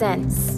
sense.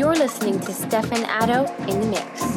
You're listening to Stefan Addo in the mix.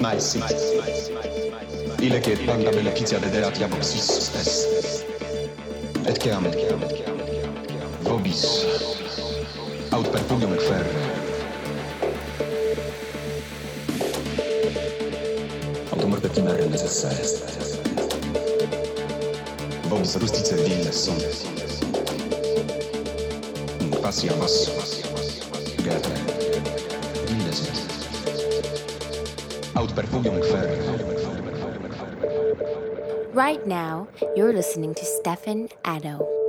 Nice. Ile che tanta beneficia dederat ja vobis est. Et che am vobis aut per pugum et fer. Automorte timere necessaire. Vobis rustice villes sunt. Passia vas. Gerte. Right now, you're listening to Stefan Addo.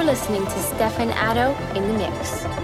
You're listening to Stefan Addo in the mix.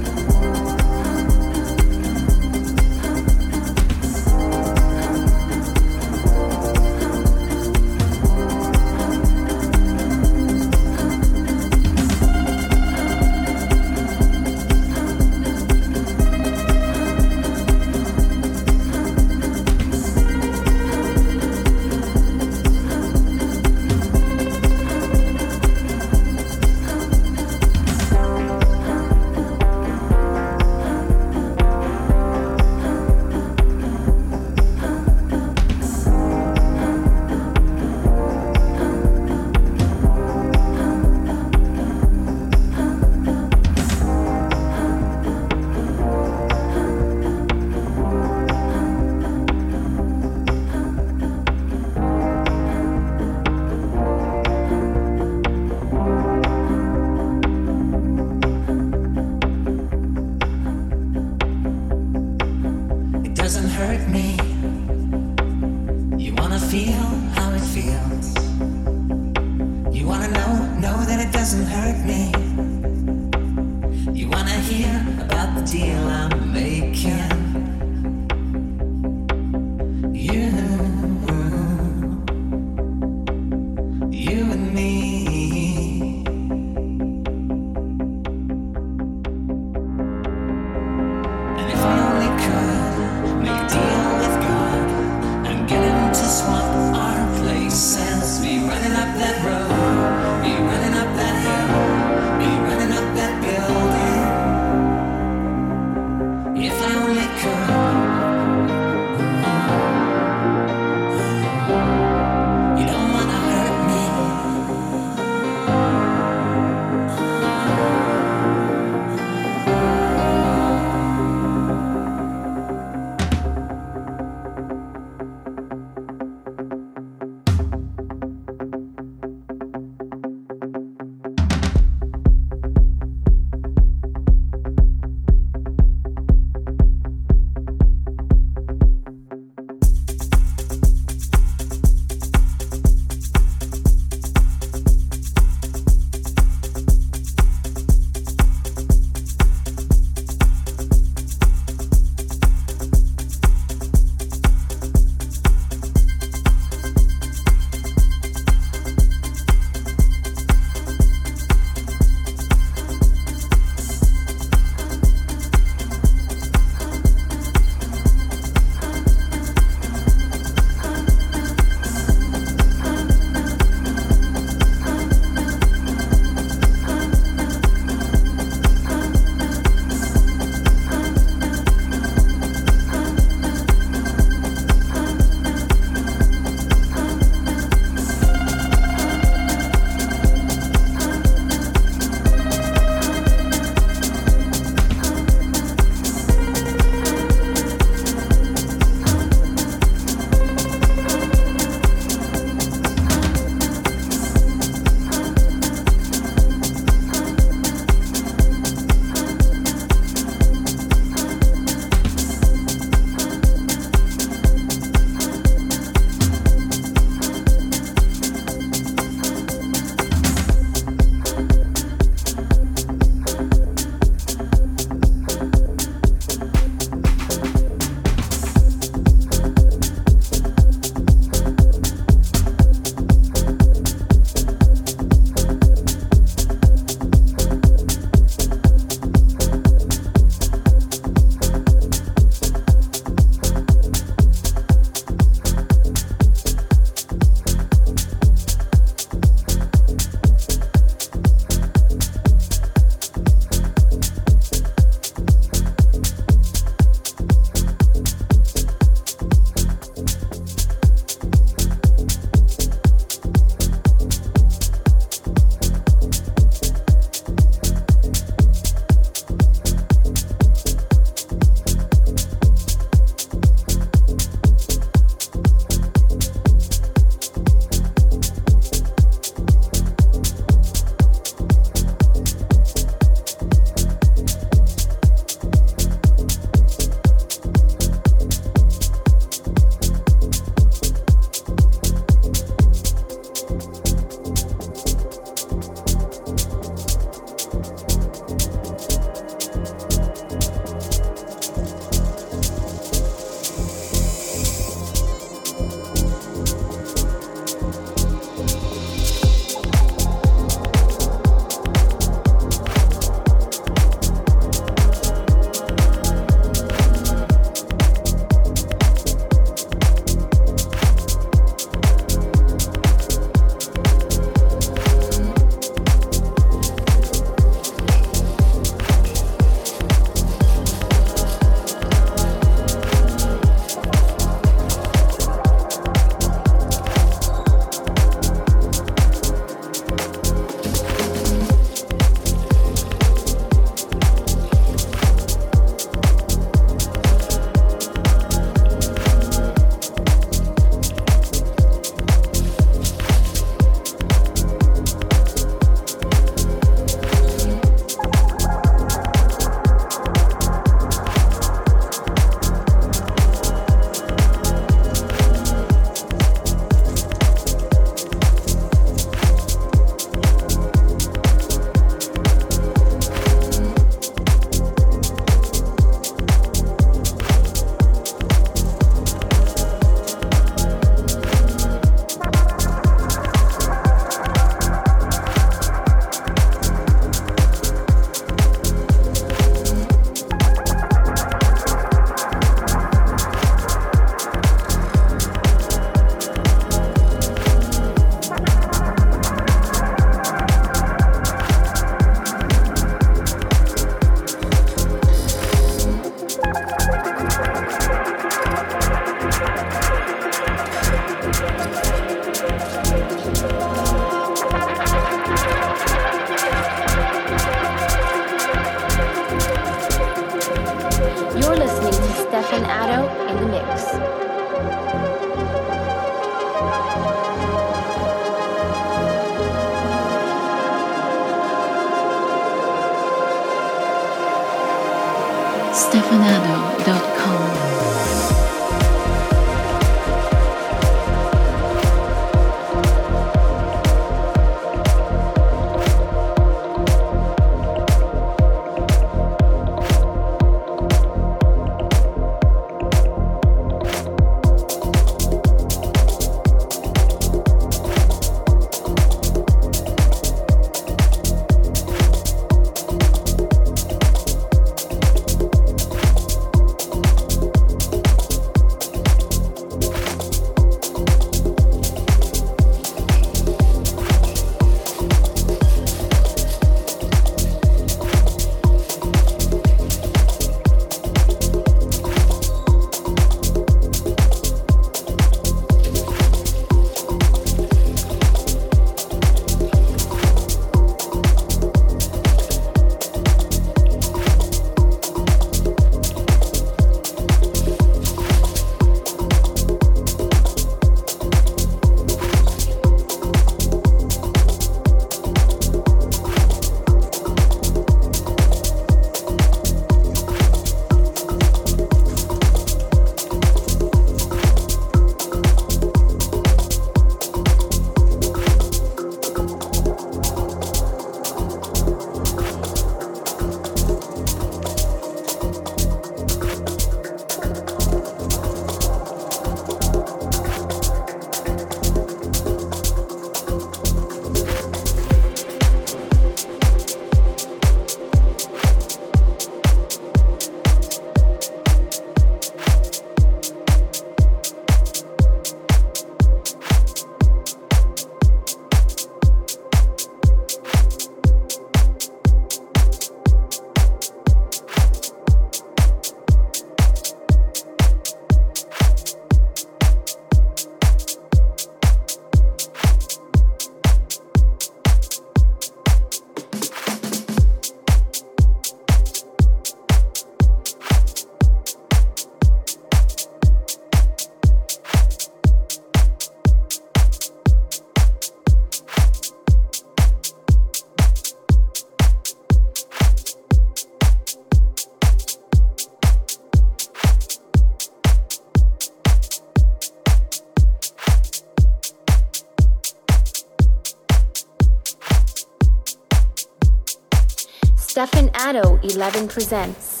Levin presents.